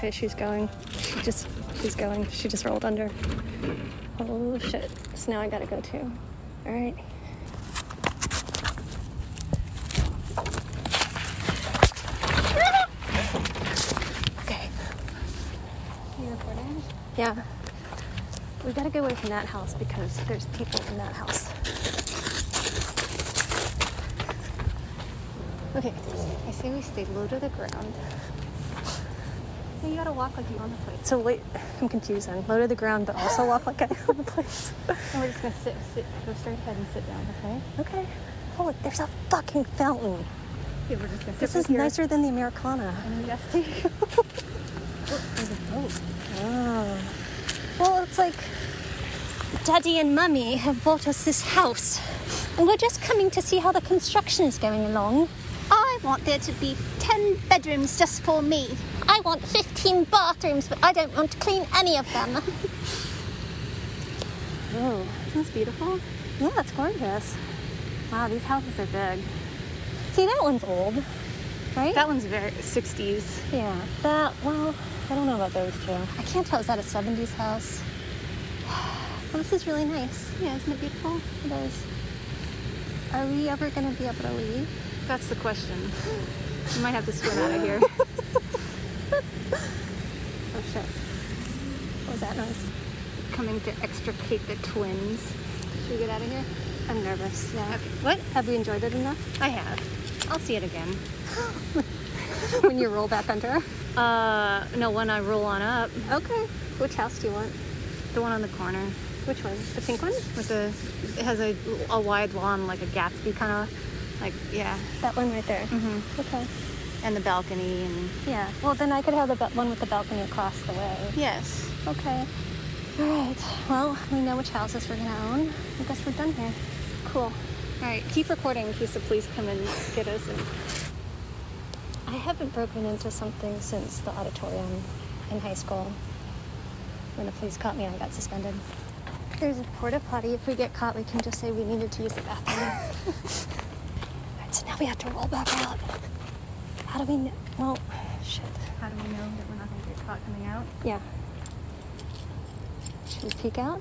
Okay, she's going. She just, she's going. She just rolled under. Oh shit. So now I gotta go too. All right. Okay. You? Yeah. We gotta get away from that house because there's people in that house. Okay, I say we stay low to the ground. You gotta walk like you own the place. So wait, I'm confused then. Low to the ground, but also walk like I own the place. And we're just gonna sit, sit, go straight ahead and sit down, okay? Okay. Oh, look, there's a fucking fountain. Yeah, we're just gonna sit This is here. nicer than the Americana. And yes, oh, there's a boat. Oh. Well, it's like Daddy and Mummy have bought us this house. And we're just coming to see how the construction is going along. I want there to be 10 bedrooms just for me. I want 15 bathrooms, but I don't want to clean any of them. oh, Isn't beautiful? yeah, that's gorgeous. Wow, these houses are big. See, that one's old, right? That one's very 60s. yeah, that, well, I don't know about those two. I can't tell, is that a 70s house? Well, this is really nice. Yeah, isn't it beautiful? It is. Are we ever going to be able to leave? That's the question. You might have to swim out of here. Oh shit. What was that noise? Coming to extricate the twins. Should we get out of here? I'm nervous. Yeah. Okay. What? Have we enjoyed it enough? I have. I'll see it again. when you roll back under? Uh, no, when I roll on up, Okay. Which house do you want? the one on the corner Which one? The pink one? with the, it has a, a wide lawn, like a Gatsby kind of, like, yeah. That one right there. hmm Okay. And the balcony and, Yeah. Well, then I could have the one with the balcony across the way. yes. Okay. All right. Well, we know which houses we're gonna own. I guess we're done here. Cool. All right, keep recording in case the police come and get us. And I haven't broken into something since the auditorium in high school. When the police caught me, I got suspended. There's a porta potty. If we get caught, we can just say we needed to use the bathroom. All right, so now we have to roll back out. How do we know? Well, shit. how do we know that we're not going to get caught coming out? Yeah. Should we peek out?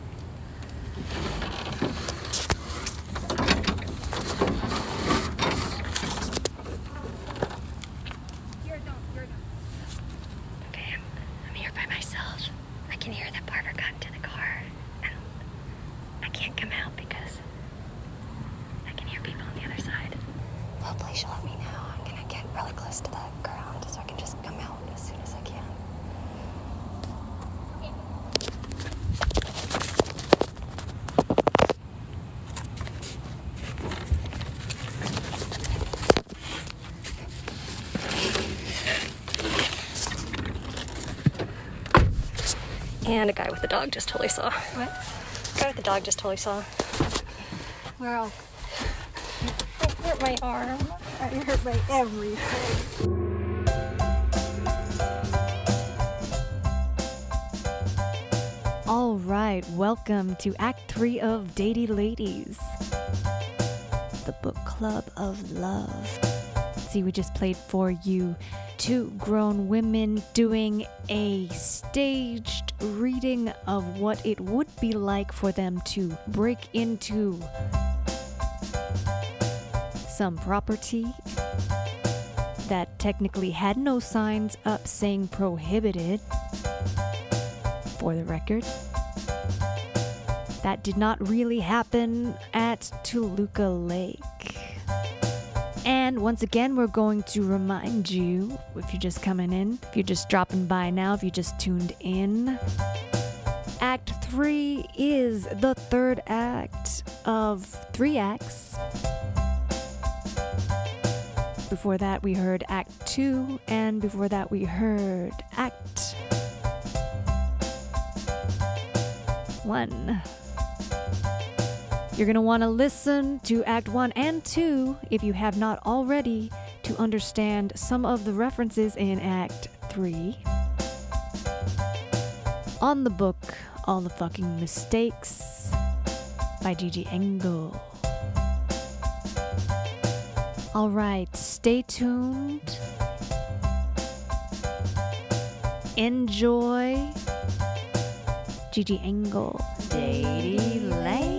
Okay, I'm, I'm here by myself. I can hear that Barbara got into the car, and I can't come out because I can hear people on the other side. Hopefully, she'll let me know. I'm gonna get really close to the ground so I can just come out as soon as I can. And a guy with a dog just totally saw. What? A Guy with a dog just totally saw. We're all It hurt my arm. I hurt my everything. All right, welcome to Act 3 of Datey Ladies, the book club of love. See, we just played for you two grown women doing a staged reading of what it would be like for them to break into some property that technically had no signs up saying prohibited for the record. That did not really happen at Toluca Lake. And once again, we're going to remind you if you're just coming in, if you're just dropping by now, if you just tuned in, Act 3 is the third act of three acts. Before that, we heard Act 2, and before that, we heard Act 1. You're going to want to listen to Act 1 and 2 if you have not already to understand some of the references in Act 3. On the book, All the Fucking Mistakes by Gigi Engle. All right, stay tuned. enjoy Gigi Engle, Lady Lady.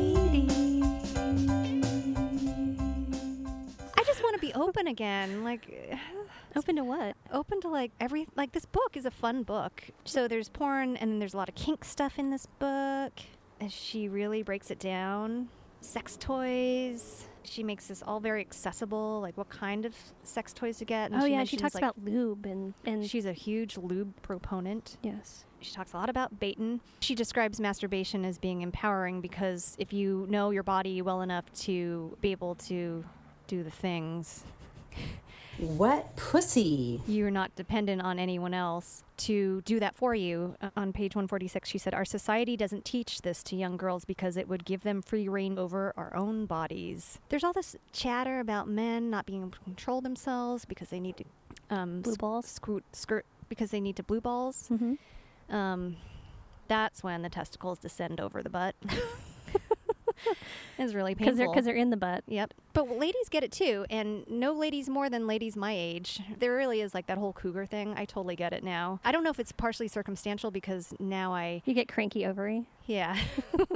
Open again. Like, Open to what? open to like every like this book is a fun book. So there's porn and then there's a lot of kink stuff in this book. And she really breaks it down. Sex toys. She makes this all very accessible, like what kind of sex toys to get. And oh yeah, she talks like, about lube and and She's a huge lube proponent. yes. She talks a lot about baiting. She describes masturbation as being empowering because if you know your body well enough to be able to do the things, What pussy. you're not dependent on anyone else to do that for you. Uh, On page 146, she said, Our society doesn't teach this to young girls because it would give them free reign over our own bodies. There's all this chatter about men not being able to control themselves because they need to um, Blue s- balls. Scoot, skirt because they need to blue balls. Mm-hmm. Um, that's when the testicles descend over the butt. it's really painful. Because they're because they're in the butt. Yep. But ladies get it too, and no ladies more than ladies my age. There really is like that whole cougar thing. I totally get it now. I don't know if it's partially circumstantial because now I, You get cranky ovary. Yeah. well,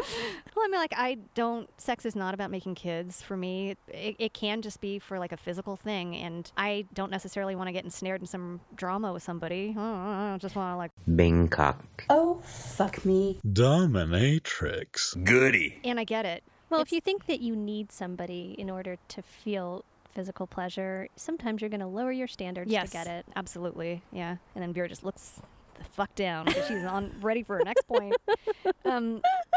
I mean, like, I don't, sex is not about making kids for me. It, it can just be for like a physical thing, and I don't necessarily want to get ensnared in some drama with somebody. Uh, I just want to like, Bangkok. Oh, fuck me. Dominatrix. Goody. and I get it. Well, It's- if you think that you need somebody in order to feel physical pleasure, sometimes you're going to lower your standards yes, to get it. Absolutely, yeah. And then Vera just looks the fuck down because she's on ready for her next point. Um,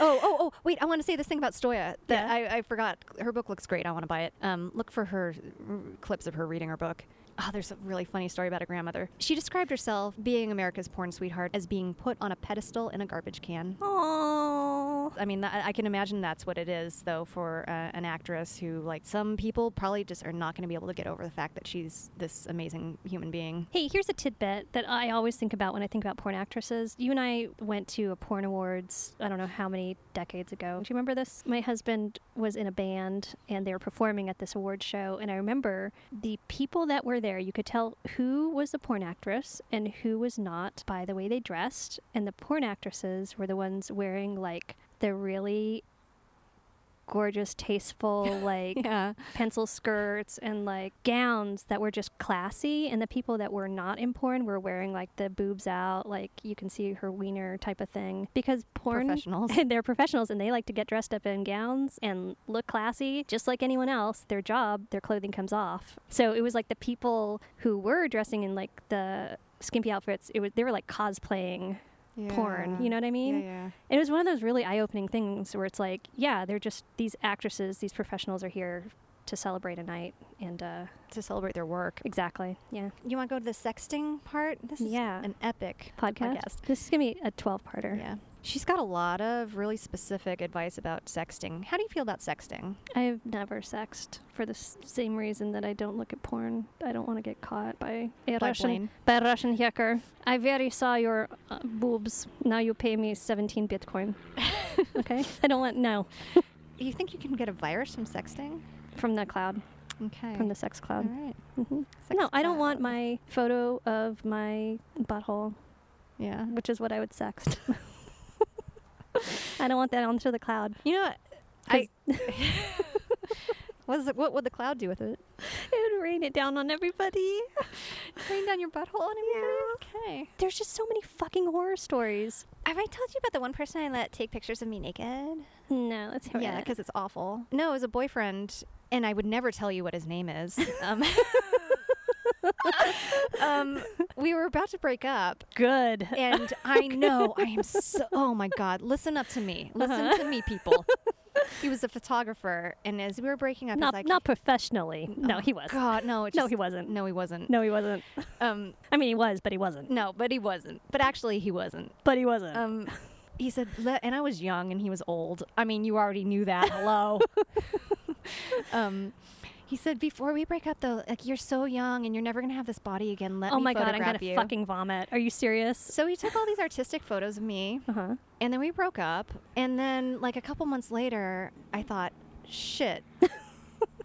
oh, oh, oh! Wait, I want to say this thing about Stoya that Yeah. I, I forgot. Her book looks great. I want to buy it. Um, look for her r- clips of her reading her book. Oh, there's a really funny story about a grandmother. She described herself being America's porn sweetheart as being put on a pedestal in a garbage can. Oh. I mean, I I can imagine that's what it is, though, for uh, an actress who, like, some people probably just are not going to be able to get over the fact that she's this amazing human being. Hey, here's a tidbit that I always think about when I think about porn actresses. You and I went to a porn awards, I don't know how many decades ago. Do you remember this? My husband was in a band and they were performing at this award show. And I remember the people that were there, you could tell who was the porn actress and who was not by the way they dressed. And the porn actresses were the ones wearing like the really gorgeous, tasteful, like Yeah. pencil skirts and like gowns that were just classy and the people that were not in porn were wearing like the boobs out like you can see her wiener type of thing because porn Professionals. they're professionals and they like to get dressed up in gowns and look classy just like anyone else their job their clothing comes off so it was like the people who were dressing in like the skimpy outfits it was they were like cosplaying porn you know what i mean Yeah, yeah. it was one of those really eye-opening things where it's like, yeah, they're just these actresses, these professionals are here to celebrate a night, and uh, To celebrate their work. exactly, yeah. You want to go to the sexting part? This is Yeah. an epic Podcast. podcast. This is gonna be a twelve-parter. Yeah. She's got a lot of really specific advice about sexting. How do you feel about sexting? I've never sexed for the s- same reason that I don't look at porn. I don't want to get caught by a By Russian by a Russian hacker. I very saw your uh, boobs. Now you pay me seventeen Bitcoin. okay, I don't want no You think you can get a virus from sexting? from the cloud, Okay. from the sex All cloud. right. hmm Sex No, I don't want my photo of my butthole, Yeah. which is what I would sext. I don't want that onto the cloud. You know, what? I. What, is it, what would the cloud do with it? It would rain it down on everybody. Rain down your butthole on everybody? Okay. There's just so many fucking horror stories. Have I told you about the one person I let take pictures of me naked? No, let's hear Yeah, it. because it's awful. No, it was a boyfriend, and I would never tell you what his name is. Um, um, we were about to break up, good. and I know I am so. Oh my God! Listen up to me. Listen to me, people. He was a photographer, and as we were breaking up, not he's like, not professionally. No, "Oh, he was. God, no, it No, just- he wasn't. No, he wasn't. No, he wasn't. Um, I mean, he was, but he wasn't. no, but he wasn't. But actually, he wasn't. But he wasn't. Um, he said, and I was young, and he was old. I mean, you already knew that. Hello. um, he said, before we break up, though, like you're so young, and you're never gonna have this body again. Let oh me my god, I'm gonna you. fucking vomit. Are you serious? So he took all these artistic photos of me, Uh huh. and then we broke up. And then, like a couple months later, I thought, shit.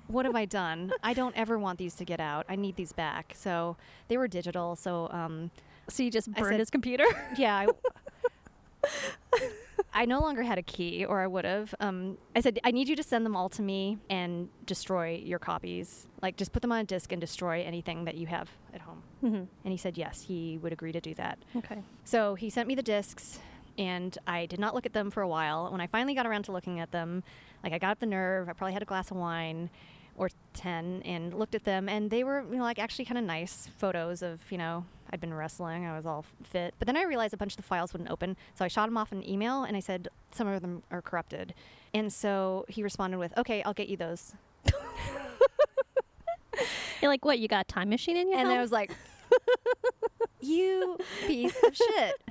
what have I done? I don't ever want these to get out. I need these back. So they were digital. So um, So you just burned said- his computer? yeah. I, I no longer had a key, or I would have. Um, I said, I need you to send them all to me and destroy your copies. Like, just put them on a disk and destroy anything that you have at home. mm-hmm. And he said, yes, he would agree to do that. Okay. So he sent me the discs, and I did not look at them for a while. When I finally got around to looking at them, like I got up the nerve, I probably had a glass of wine or 10 and looked at them, and they were, you know, like actually kind of nice photos of, you know, I'd been wrestling, I was all fit. But then I realized a bunch of the files wouldn't open, so I shot him off an email and I said, some of them are corrupted. And so he responded with, okay, I'll get you those. You're like, what? You got a time machine in your And I was like, you piece of shit.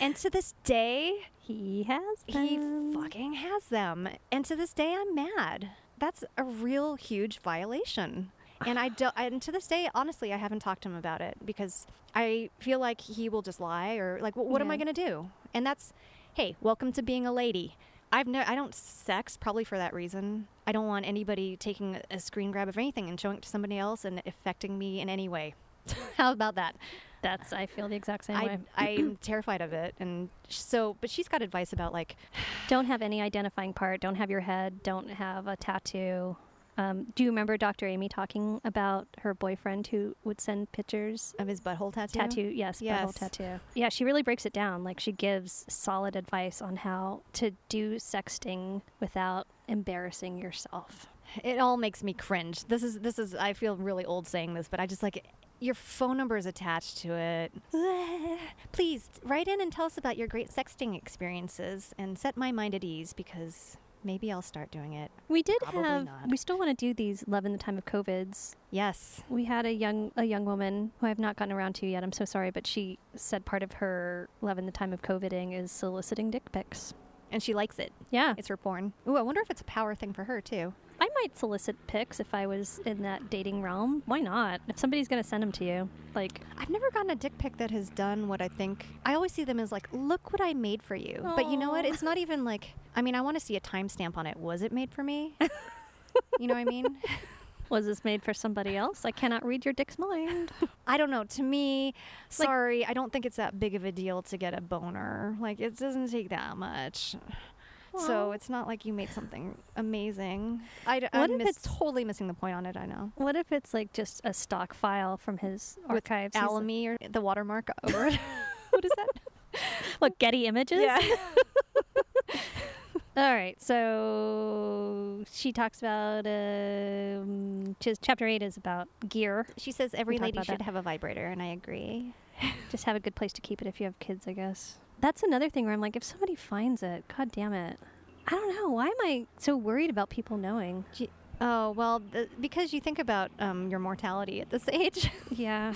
and to this day, he has. he fucking has them. And to this day, I'm mad. That's a real huge violation. And I don't, and to this day, honestly, I haven't talked to him about it because I feel like he will just lie or like, what, what am I going to do? And that's, hey, welcome to being a lady. I've no, I don't sex probably for that reason. I don't want anybody taking a- a screen grab of anything and showing it to somebody else and affecting me in any way. How about that? That's. I feel the exact same I, way. I'm terrified of it. And so, but she's got advice about like, Don't have any identifying part. Don't have your head. Don't have a tattoo. Um, do you remember Dr. Amy talking about her boyfriend who would send pictures? of his butthole tattoo. Tattoo, yes, butthole Yes. tattoo. Yeah, she really breaks it down. Like she gives solid advice on how to do sexting without embarrassing yourself. It all makes me cringe. This is this is. I feel really old saying this, but I just like your phone number is attached to it. Please write in and tell us about your great sexting experiences and set my mind at ease because maybe I'll start doing it. We did Probably have. not. We still want to do these love in the time of COVIDs. Yes. We had a young a young woman who I've not gotten around to yet. I'm so sorry, but she said part of her love in the time of COVIDing is soliciting dick pics. And she likes it. Yeah, It's her porn. Ooh, I wonder if it's a power thing for her too. I might solicit pics if I was in that dating realm. Why not? If somebody's gonna send them to you, like I've never gotten a dick pic that has done what I think. I always see them as like, look what I made for you. But you know what? It's not even like. I mean, I want to see a timestamp on it. Was it made for me? you know what I mean? was this made for somebody else? I cannot read your dick's mind. I don't know. To me, sorry, I don't think it's that big of a deal to get a boner. Like it doesn't take that much. So it's not like you made something amazing. I, d- What I'm if miss- it's- totally missing the point on it. I know. What if it's like just a stock file from his With archives? Alamy or the watermark over it. what is that? What Getty Images? Yeah. All right. So she talks about um, chapter eight is about gear. She says every talked lady should that. have a vibrator, and I agree. Just have a good place to keep it if you have kids, I guess. That's another thing where I'm like, if somebody finds it, god damn it. I don't know. Why am I so worried about people knowing? Oh well, th- because you think about um, your mortality at this age. Yeah.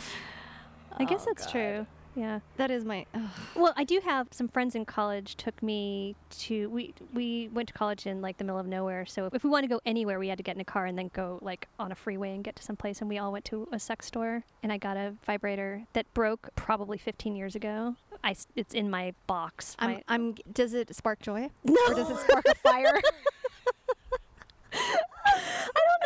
I guess Oh, that's God. true. Yeah. that is my. ugh. Well, I do have some friends in college took me to we we went to college in like the middle of nowhere. So if we wanted to go anywhere, we had to get in a car and then go like on a freeway and get to some place. And we all went to a sex store, and I got a vibrator that broke probably 15 years ago. I it's in my box. I'm, My- I'm. Does it spark joy? no, Or does it spark a fire?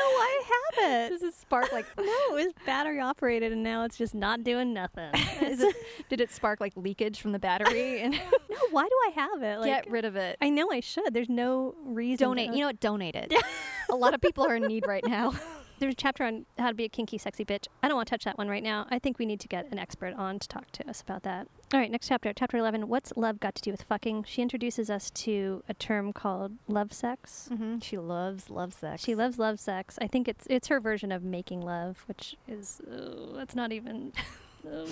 I know why I have it. does it spark like? No, it was battery operated, and now it's just not doing nothing. Is it, did it spark like leakage from the battery? And no, why do I have it? Like, get rid of it. I know I should. There's no reason. Donate. You know what? Donate it. a lot of people are in need right now. There's a chapter on how to be a kinky, sexy bitch. I don't want to touch that one right now. I think we need to get an expert on to talk to us about that. All right, next chapter, chapter 11. What's love got to do with fucking? She introduces us to a term called love sex. hmm She loves love sex. She loves love sex. I think it's it's her version of making love, which is uh, that's not even. Uh,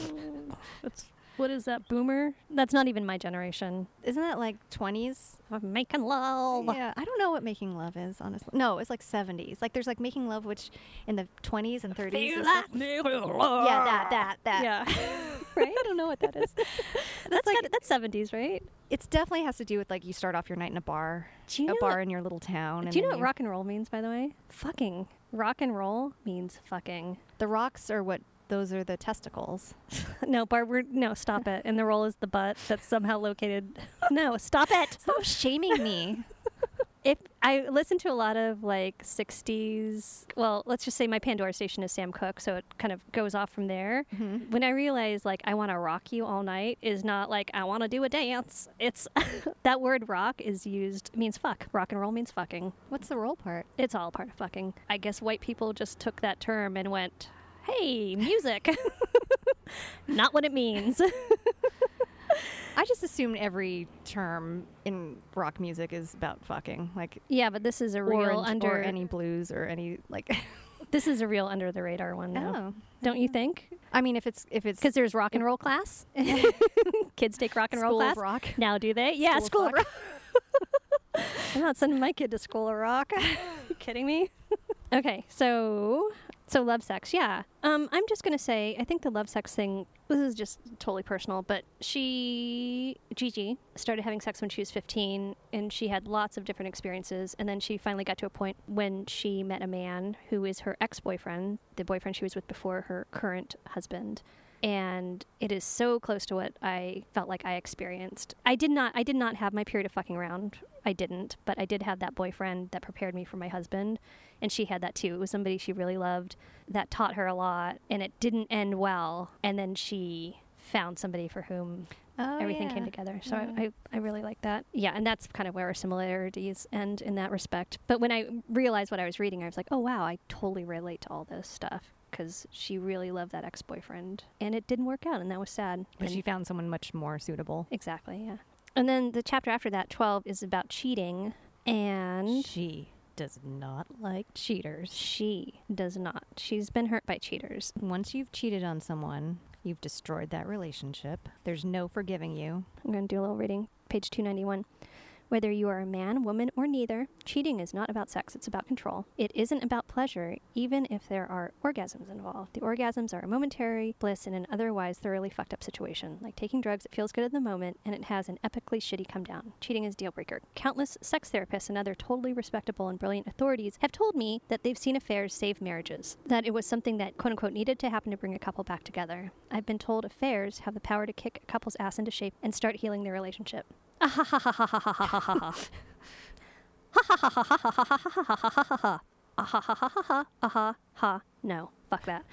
that's what is that boomer? That's not even my generation. Isn't that like twenties? Of making love. Yeah, I don't know what making love is, honestly. No, it's like seventies. Like there's like making love, which in the twenties and thirties. Feel Yeah, that that, that. Yeah. right. I don't know what that is. that's like- got- that's 70s, right? It definitely has to do with like you start off your night in a bar, you a bar what- in your little town. And Do you know what rock and roll means, by the way? Fucking. Rock and roll means fucking. The rocks are what. Those are the testicles. no, Barb, no, stop it. And the roll is the butt that's somehow located. No, stop it. Stop shaming me. If I listen to a lot of like 60s. Well, let's just say my Pandora station is Sam Cooke, so it kind of goes off from there. Mm-hmm. When I realize like I want to rock you all night is not like I want to do a dance. It's that word rock is used means fuck. Rock and roll means fucking. What's the roll part? It's all part of fucking. I guess white people just took that term and went, "Hey, music." not what it means. I just assumed every term in rock music is about fucking, like yeah, but this is a real orange under or any blues or any like. This is a real under the radar one, though. oh, Don't you think? I mean, if it's if it's Because there's rock and roll class. Kids take rock and roll School class. of Rock. Now, do they? Yeah, School school rock. I'm not sending my kid to school of rock. Are you kidding me? okay, so so love sex, yeah. Um, I'm just gonna say, I think the love sex thing. This is just totally personal, but she, Gigi, started having sex when she was 15, and she had lots of different experiences. And then she finally got to a point when she met a man who is her ex-boyfriend, the boyfriend she was with before her current husband and it is so close to what I felt like I experienced. I did not I did not have my period of fucking around. I didn't, but I did have that boyfriend that prepared me for my husband, and she had that too. It was somebody she really loved that taught her a lot, and it didn't end well. And then she found somebody for whom Oh, everything yeah. came together. So Yeah. I, I, I really like that. Yeah, and that's kind of where our similarities end in that respect. But when I realized what I was reading, I was like, oh, wow, I totally relate to all this stuff because she really loved that ex boyfriend. And it didn't work out, and that was sad. But And- she found someone much more suitable. Exactly, yeah. And then the chapter after that, 12, is about cheating. And She does not like cheaters. she does not. She's been hurt by cheaters. Once you've cheated on someone, you've destroyed that relationship. There's no forgiving you. I'm going to do a little reading. Page 291. Whether you are a man, woman, or neither, cheating is not about sex, it's about control. It isn't about pleasure, even if there are orgasms involved. The orgasms are a momentary bliss in an otherwise thoroughly fucked up situation. Like taking drugs, it feels good in the moment, and it has an epically shitty come down. Cheating is deal breaker. Countless sex therapists and other totally respectable and brilliant authorities have told me that they've seen affairs save marriages, that it was something that quote unquote needed to happen to bring a couple back together. I've been told affairs have the power to kick a couple's ass into shape and start healing their relationship. No, fuck that.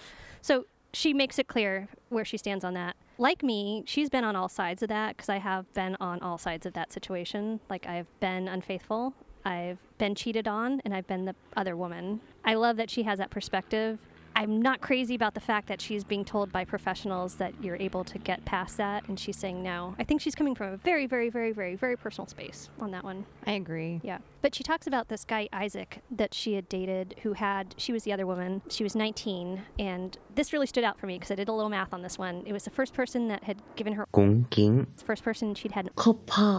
So she makes it clear where she stands on that. Like me, she's been on all sides of that because I have been on all sides of that situation. Like I've been unfaithful, I've been cheated on, and I've been the other woman. I love that she has that perspective. I'm not crazy about the fact that she's being told by professionals that you're able to get past that, and she's saying no. I think she's coming from a very, very, very, very, very personal space on that one. I agree. Yeah. But she talks about this guy, Isaac, that she had dated, who had, she was the other woman. She was 19, and this really stood out for me because I did a little math on this one. It was the first person that had given her. First person she'd had.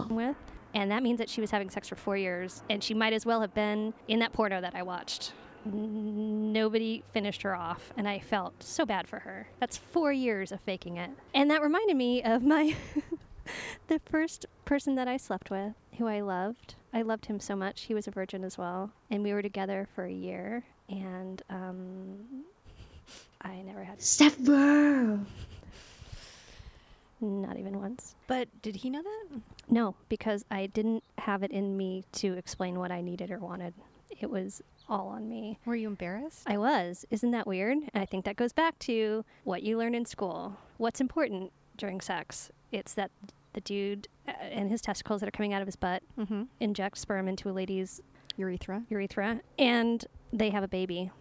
With. And that means that she was having sex for four years, and she might as well have been in that porno that I watched. N- Nobody finished her off, and I felt so bad for her. That's four years of faking it. And that reminded me of my. the first person that I slept with, who I loved. I loved him so much. He was a virgin as well. And we were together for a year. And um, I never had. Sever. Not even once. But did he know that? No, because I didn't have it in me to explain what I needed or wanted. It was all on me. Were you embarrassed? I was. Isn't that weird? And I think that goes back to what you learn in school. What's important during sex? It's that the dude uh, and his testicles that are coming out of his butt Mm-hmm. inject sperm into a lady's Urethra. urethra and they have a baby.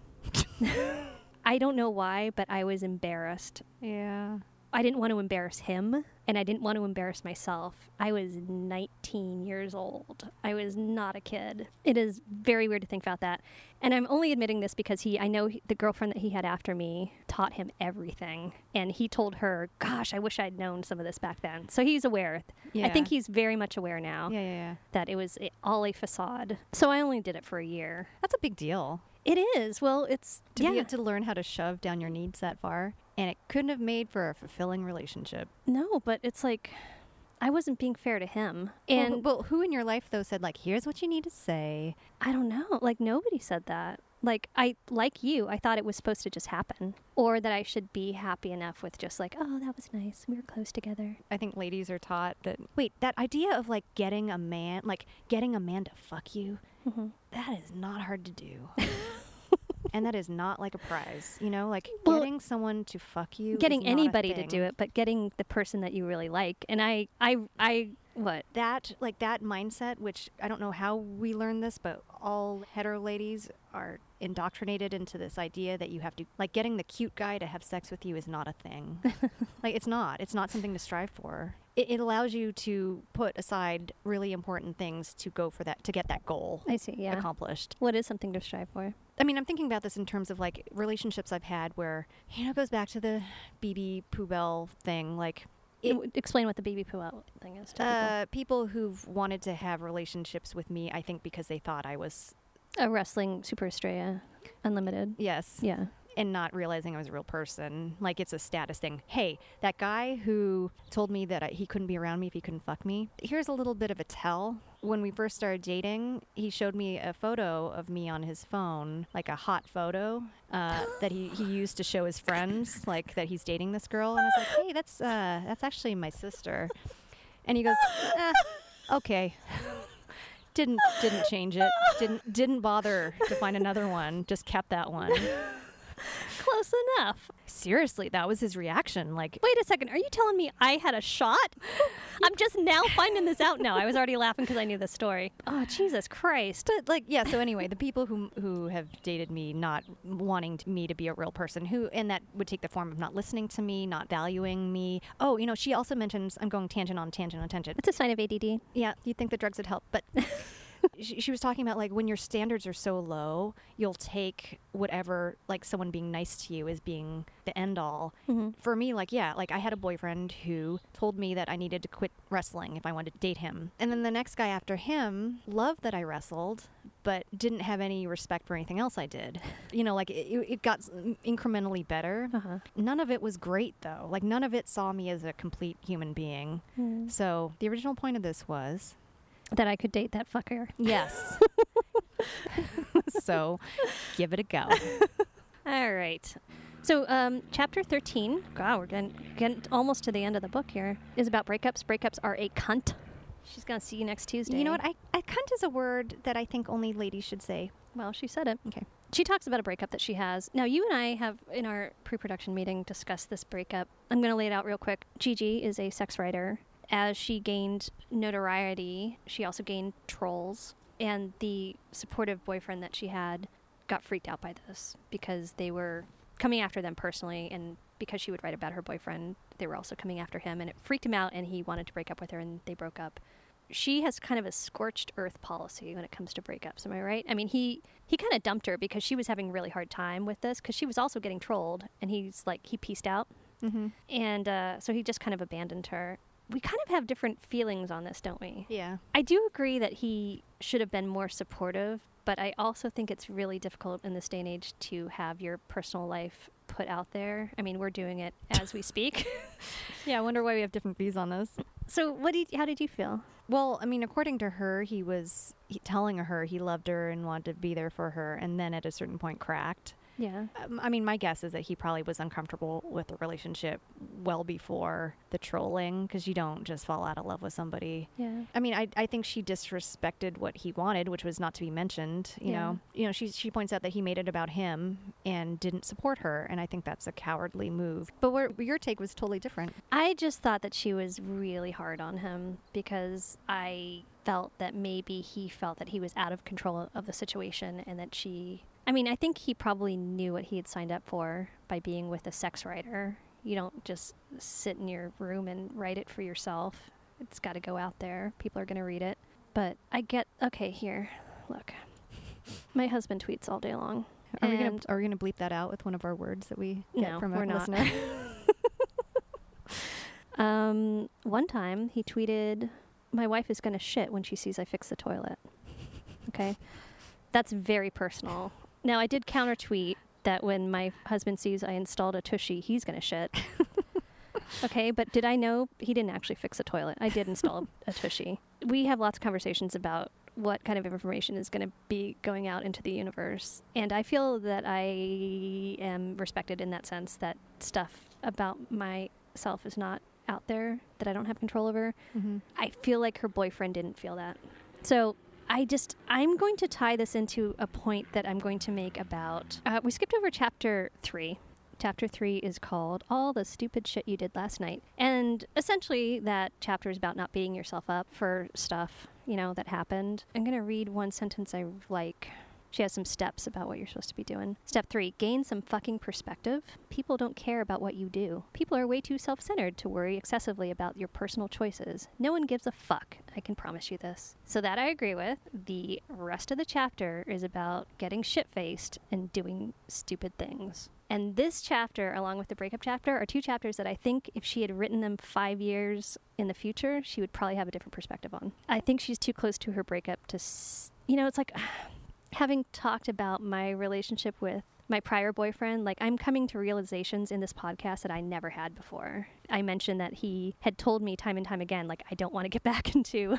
I don't know why, but I was embarrassed. Yeah. I didn't want to embarrass him and I didn't want to embarrass myself. I was 19 years old. I was not a kid. It is very weird to think about that. And I'm only admitting this because he I know he, the girlfriend that he had after me taught him everything and he told her, "Gosh, I wish I'd known some of this back then." So he's aware. Yeah. I think he's very much aware now Yeah, yeah, yeah. that it was all a facade. So I only did it for a year. That's a big deal It is. Well, it's to yeah. be able to learn how to shove down your needs that far, and it couldn't have made for a fulfilling relationship. no, but it's like I wasn't being fair to him. And well, who in your life though said like, "Here's what you need to say"? I don't know. Like nobody said that. Like I like you, I thought it was supposed to just happen or that I should be happy enough with just like, oh, that was nice. We were close together. I think ladies are taught that wait, that idea of like getting a man, like getting a man to fuck you, Mm-hmm. that is not hard to do. and that is not like a prize, you know? Like Well, getting someone to fuck you. Getting anybody to do it, but getting the person that you really like. And I I I what? That like that mindset, which I don't know how we learn this, but all hetero ladies are indoctrinated into this idea that you have to like getting the cute guy to have sex with you is not a thing. like it's not. It's not something to strive for. It, it allows you to put aside really important things to go for that to get that goal I see, yeah. accomplished. What is something to strive for? I mean, I'm thinking about this in terms of like relationships I've had where you know it goes back to the BB Pooh Bell thing, like. It, Explain what the BB Poo out thing is to people. uh, people who've wanted to have relationships with me, I think because they thought I was A wrestling Super Estrella Unlimited. yes, Yeah. And not realizing I was a real person. Like it's a status thing. Hey, that guy who told me that I, he couldn't be around me if he couldn't fuck me. Here's a little bit of a tell. When we first started dating, he showed me a photo of me on his phone, like a hot photo uh, that he, he used to show his friends, like that he's dating this girl. And I was like, hey, that's uh, that's actually my sister. And he goes, eh, okay. Didn't didn't change it. Didn't didn't bother to find another one. Just kept that one. Close enough. Seriously, that was his reaction. Like, Wait a second. Are you telling me I had a shot? I'm just now finding this out now. I was already laughing because I knew the story. Oh, Jesus Christ. but like, yeah. So anyway, the people who who have dated me, not wanting to- me to be a real person, who and that would take the form of not listening to me, not valuing me. Oh, you know, she also mentions I'm going tangent on tangent on tangent. It's a sign of ADD. Yeah, you'd think the drugs would help, but she, she was talking about like when your standards are so low, you'll take whatever like someone being nice to you as being the end all. Mm-hmm. For me, like yeah, like I had a boyfriend who told me that I needed to quit wrestling if I wanted to date him, and then the next guy after him loved that I wrestled, but didn't have any respect for anything else I did. You know, like it, it got mm, incrementally better. Uh-huh. None of it was great though. Like none of it saw me as a complete human being. Mm. So the original point of this was That I could date that fucker. yes. so give it a go. All right. So, um, chapter 13, God, we're getting, getting almost to the end of the book here, is about breakups. Breakups are a cunt. She's going to see you next Tuesday. You know what? I, I cunt is a word that I think only ladies should say. Well, she said it. Okay. She talks about a breakup that she has. Now, you and I have, in our pre production meeting, discussed this breakup. I'm going to lay it out real quick. Gigi is a sex writer. As she gained notoriety, she also gained trolls. And the supportive boyfriend that she had got freaked out by this because they were coming after them personally. And because she would write about her boyfriend, they were also coming after him. And it freaked him out, and he wanted to break up with her, and they broke up she has kind of a scorched earth policy when it comes to breakups. Am I right? I mean, he he kind of dumped her because she was having a really hard time with this because she was also getting trolled, and he's like he pieced out, Mm-hmm. and uh, so he just kind of abandoned her. We kind of have different feelings on this, don't we? Yeah. I do agree that he should have been more supportive, but I also think it's really difficult in this day and age to have your personal life put out there. I mean, we're doing it as we speak. Yeah, I wonder why we have different views on this. so, what did how did you feel? Well, I mean, according to her, he was telling her he loved her and wanted to be there for her, and then at a certain point cracked. Yeah. Um, I mean, my guess is that he probably was uncomfortable with the relationship well before the trolling, because you don't just fall out of love with somebody. Yeah. I mean, I, I think she disrespected what he wanted, which was not to be mentioned. You Yeah. know, you know, she she points out that he made it about him and didn't support her, and I think that's a cowardly move. But where, your take was totally different. I just thought that she was really hard on him because I felt that maybe he felt that he was out of control of the situation and that she. I mean, I think he probably knew what he had signed up for by being with a sex writer. You don't just sit in your room and write it for yourself. It's got to go out there. People are going to read it. But I get okay here. Look, my husband tweets all day long. Are we gonna are we gonna bleep that out with one of our words that we get No, from a we're not. listener? Um, one time he tweeted, "My wife is going to shit when she sees I fix the toilet." Okay, that's very personal. Now I did counter tweet that when my husband sees I installed a tushy, he's going to shit. okay, but did I know he didn't actually fix a toilet? I did install a tushy. We have lots of conversations about what kind of information is going to be going out into the universe. And I feel that I am respected in that sense that stuff about myself is not out there that I don't have control over. Mm-hmm. I feel like her boyfriend didn't feel that. So I just, I'm going to tie this into a point that I'm going to make about. Uh, we skipped over chapter three. Chapter three is called All the Stupid Shit You Did Last Night. And essentially, that chapter is about not beating yourself up for stuff, you know, that happened. I'm going to read one sentence I like. She has some steps about what you're supposed to be doing. Step three gain some fucking perspective. People don't care about what you do. People are way too self centered to worry excessively about your personal choices. No one gives a fuck. I can promise you this. So, that I agree with. The rest of the chapter is about getting shit faced and doing stupid things. And this chapter, along with the breakup chapter, are two chapters that I think if she had written them five years in the future, she would probably have a different perspective on. I think she's too close to her breakup to, s- you know, it's like having talked about my relationship with my prior boyfriend, like I'm coming to realizations in this podcast that I never had before. I mentioned that he had told me time and time again, like, I don't want to get back into,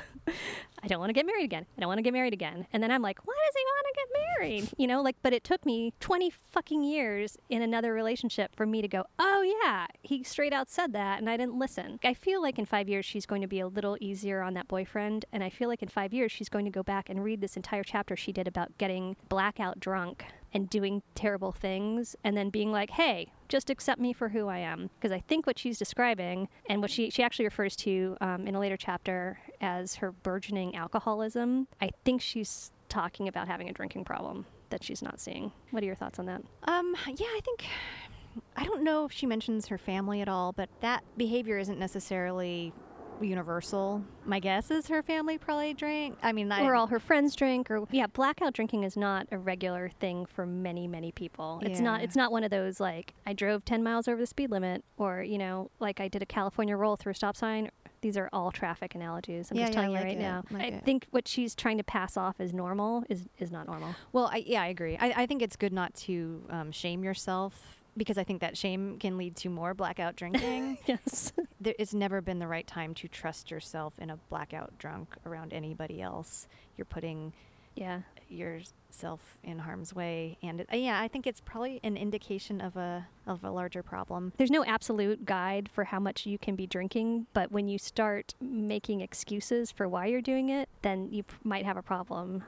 I don't want to get married again. I don't want to get married again. And then I'm like, why does he want to get married? You know, like, but it took me 20 fucking years in another relationship for me to go, oh yeah, he straight out said that and I didn't listen. I feel like in five years she's going to be a little easier on that boyfriend. And I feel like in five years she's going to go back and read this entire chapter she did about getting blackout drunk and doing terrible things and then being like, hey, just accept me for who I am. Because I think what she's describing and what she, she actually refers to um, in a later chapter as her burgeoning alcoholism, I think she's talking about having a drinking problem that she's not seeing. What are your thoughts on that? Um, yeah, I think I don't know if she mentions her family at all, but that behavior isn't necessarily universal. My guess is her family probably drank. I mean, I, or all her friends drink or yeah blackout drinking is not a regular thing for many many people it's not it's not one of those like i drove 10 miles over the speed limit or you know like i did a california roll through a stop sign these are all traffic analogies i'm Yeah, just yeah, telling I you like right it, now like i it. think what she's trying to pass off as normal is is not normal Well, I, yeah, I agree. I, I think it's good not to um, shame yourself because I think that shame can lead to more blackout drinking. yes there, it's never been the right time to trust yourself in a blackout drunk around anybody else. You're putting yeah yourself in harm's way, and it, yeah, I think it's probably an indication of a of a larger problem. there's no absolute guide for how much you can be drinking but when you start making excuses for why you're doing it then you p- might have a problem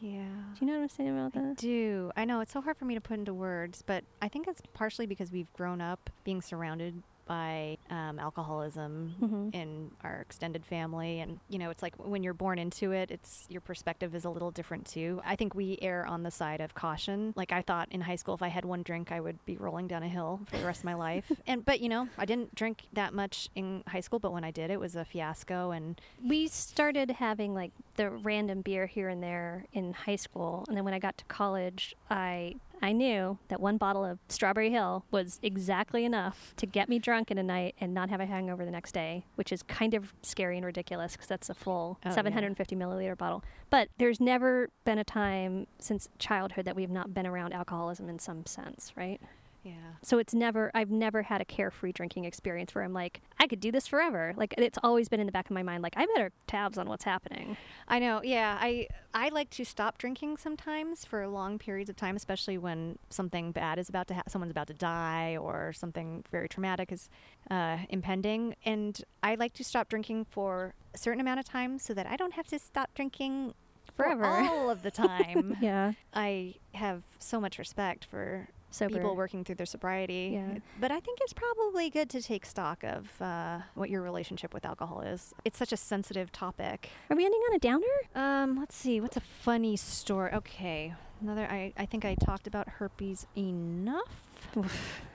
Yeah. do you know what i'm saying about I that do. I know it's so hard for me to put into words, but I think it's partially because we've grown up being surrounded by um, alcoholism Mhm. in our extended family, and you know, it's like when you're born into it, it's your perspective is a little different too. I think we err on the side of caution. Like I thought in high school, if I had one drink, I would be rolling down a hill for the rest of my life. And but you know, I didn't drink that much in high school, but when I did, it was a fiasco. And we started having like the random beer here and there in high school and then when i got to college i i knew that one bottle of strawberry hill was exactly enough to get me drunk in a night and not have a hangover the next day which is kind of scary and ridiculous because that's a full Oh, yeah. 750 milliliter bottle but there's never been a time since childhood that we've not been around alcoholism in some sense right yeah, so it's never I've never had a carefree drinking experience where I'm like I could do this forever. Like it's always been in the back of my mind like I better tabs on what's happening. I know. Yeah, I I like to stop drinking sometimes for long periods of time, especially when something bad is about to happen. Someone's about to die, or something very traumatic is uh, impending, and I like to stop drinking for a certain amount of time so that I don't have to stop drinking Forever. all of the time. Yeah. I have so much respect for Sober. people working through their sobriety. Yeah. But I think it's probably good to take stock of uh, what your relationship with alcohol is. It's such a sensitive topic. Are we ending on a downer? Um, let's see. What's a funny story? Okay, another. I I think I talked about herpes enough.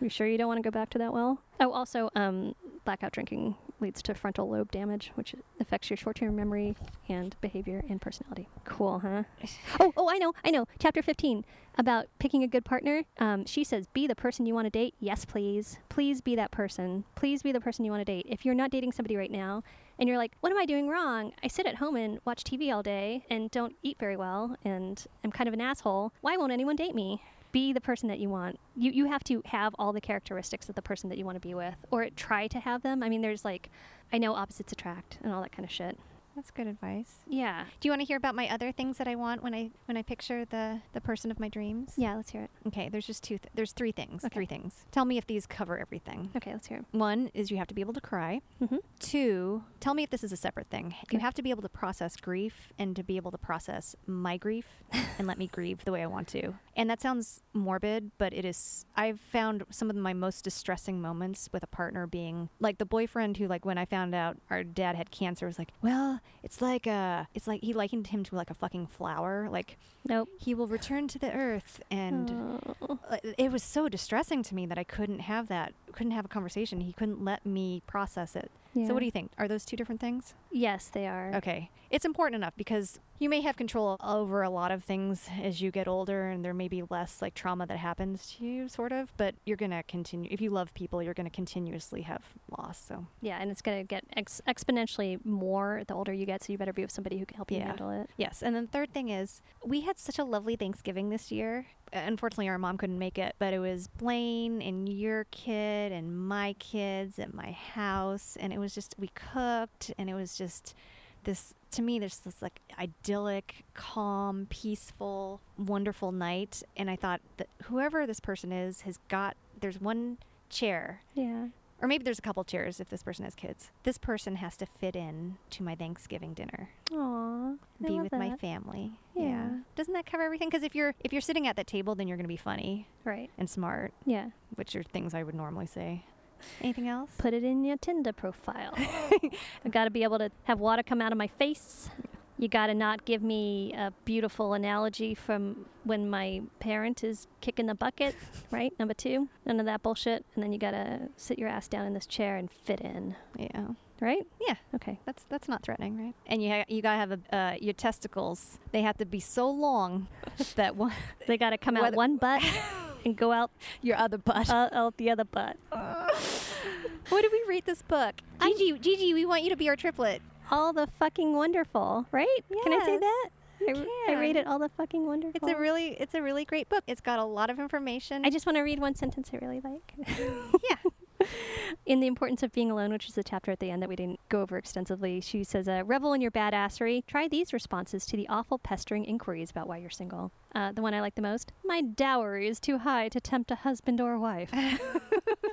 you sure you don't want to go back to that well? Oh, also, um, blackout drinking leads to frontal lobe damage, which affects your short-term memory and behavior and personality. Cool, huh? oh, oh, I know, I know. Chapter 15 about picking a good partner. Um, she says, "Be the person you want to date. Yes, please. Please be that person. Please be the person you want to date. If you're not dating somebody right now." And you're like, what am I doing wrong? I sit at home and watch TV all day and don't eat very well and I'm kind of an asshole. Why won't anyone date me? Be the person that you want. You you have to have all the characteristics of the person that you want to be with, or try to have them. I mean, there's like, I know opposites attract and all that kind of shit. That's good advice. Yeah. Do you want to hear about my other things that I want when I when I picture the the person of my dreams? Yeah, let's hear it. Okay, there's just two. Th- there's three things. Okay. Three things. Tell me if these cover everything. Okay, let's hear it. One is you have to be able to cry. Mm-hmm. Two, tell me if this is a separate thing. You have to be able to process grief and to be able to process my grief and let me grieve the way I want to. And that sounds morbid, but it is. I've found some of my most distressing moments with a partner being like the boyfriend who, like, when I found out our dad had cancer, was like, well, it's like a, it's like he likened him to like a fucking flower. Like, Nope. he will return to the earth and Oh. it was so distressing to me that I couldn't have that, couldn't have a conversation. He couldn't let me process it. Yeah. So, what do you think? Are those two different things? Yes, they are. Okay. It's important enough because you may have control over a lot of things as you get older, and there may be less like trauma that happens to you, sort of, but you're going to continue. If you love people, you're going to continuously have loss. So, Yeah, and it's going to get ex- exponentially more the older you get, so you better be with somebody who can help you Yeah. handle it. Yes, and then third thing is we had such a lovely Thanksgiving this year. Unfortunately, our mom couldn't make it, but it was Blaine and your kid and my kids at my house, and it was just we cooked, and it was just this to me. There's this like idyllic, calm, peaceful, wonderful night, and I thought that whoever this person is has got. There's one chair Yeah. Or maybe there's a couple chairs if this person has kids. This person has to fit in to my Thanksgiving dinner Aw. I be with my that. family. Yeah. Doesn't that cover everything? Because if you're if you're sitting at that table, then you're going to be funny Right. and smart, Yeah. which are things I would normally say. Anything else? Put it in your Tinder profile. I've got to be able to have water come out of my face. You got to not give me a beautiful analogy from when my parent is kicking the bucket, right? Number two, none of that bullshit. And then you got to sit your ass down in this chair and fit in, Yeah, right? yeah. Okay. That's that's not threatening, right? And you ha- you gotta have a, uh, your testicles. They have to be so long that one They got to come out one butt and go out, your other butt. uh, out the other butt. what did we read this book? Gigi, Gigi, we want you to be our triplet. All the fucking wonderful, right? Can I say that? I, I rate it all the fucking wonderful. It's a really it's a really great book. It's got a lot of information. I just want to read one sentence I really like. yeah. in The Importance of Being Alone, which is the chapter at the end that we didn't go over extensively, she says, uh, Revel in your badassery. Try these responses to the awful, pestering inquiries about why you're single. Uh, the one I like the most My dowry is too high to tempt a husband or wife.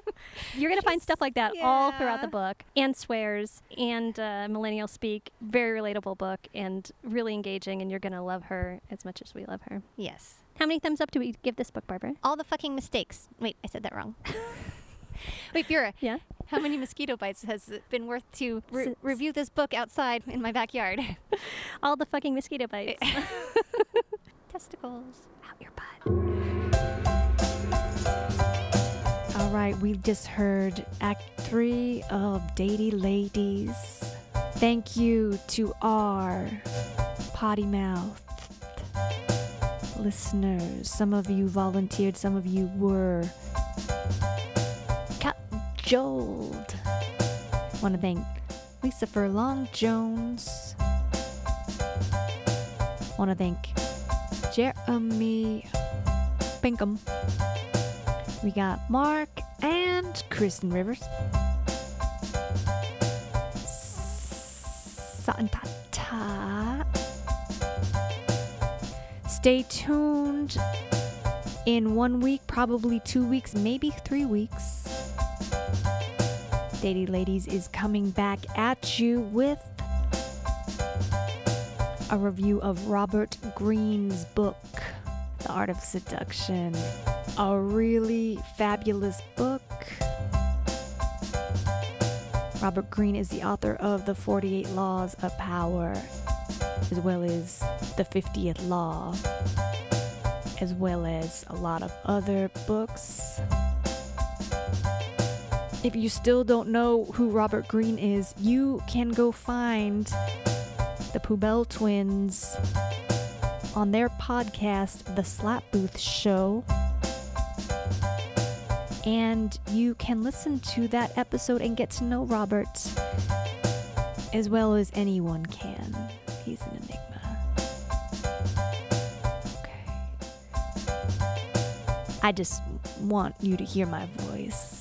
You're going to find stuff like that all throughout the book, and swears, and uh, millennial speak. Very relatable book, and really engaging, and you're going to love her as much as we love her. Yes. How many thumbs up do we give this book, Barbara? All the fucking mistakes. Wait, I said that wrong. Wait, Vera, Yeah? how many mosquito bites has it been worth to re- review this book outside in my backyard? All the fucking mosquito bites. Testicles. Out your butt. Right, we've just heard Act Three of Datey Ladies. Thank you to our potty mouthed listeners. Some of you volunteered, some of you were cajoled. Want to thank Lisa Furlong Jones. Want to thank Jeremy Pinkham. We got Mark and Kristen Rivers. Santata. Stay tuned in one week, probably two weeks, maybe three weeks. Datey Ladies is coming back at you with a review of Robert Greene's book, The Art of Seduction. A really fabulous book. Robert Greene is the author of The 48 Laws of Power, as well as The 50th Law, as well as a lot of other books. If you still don't know who Robert Greene is, you can go find the Poubelle Twins on their podcast, The Slap Booth Show. And you can listen to that episode and get to know Robert as well as anyone can. He's an enigma. Okay. I just want you to hear my voice.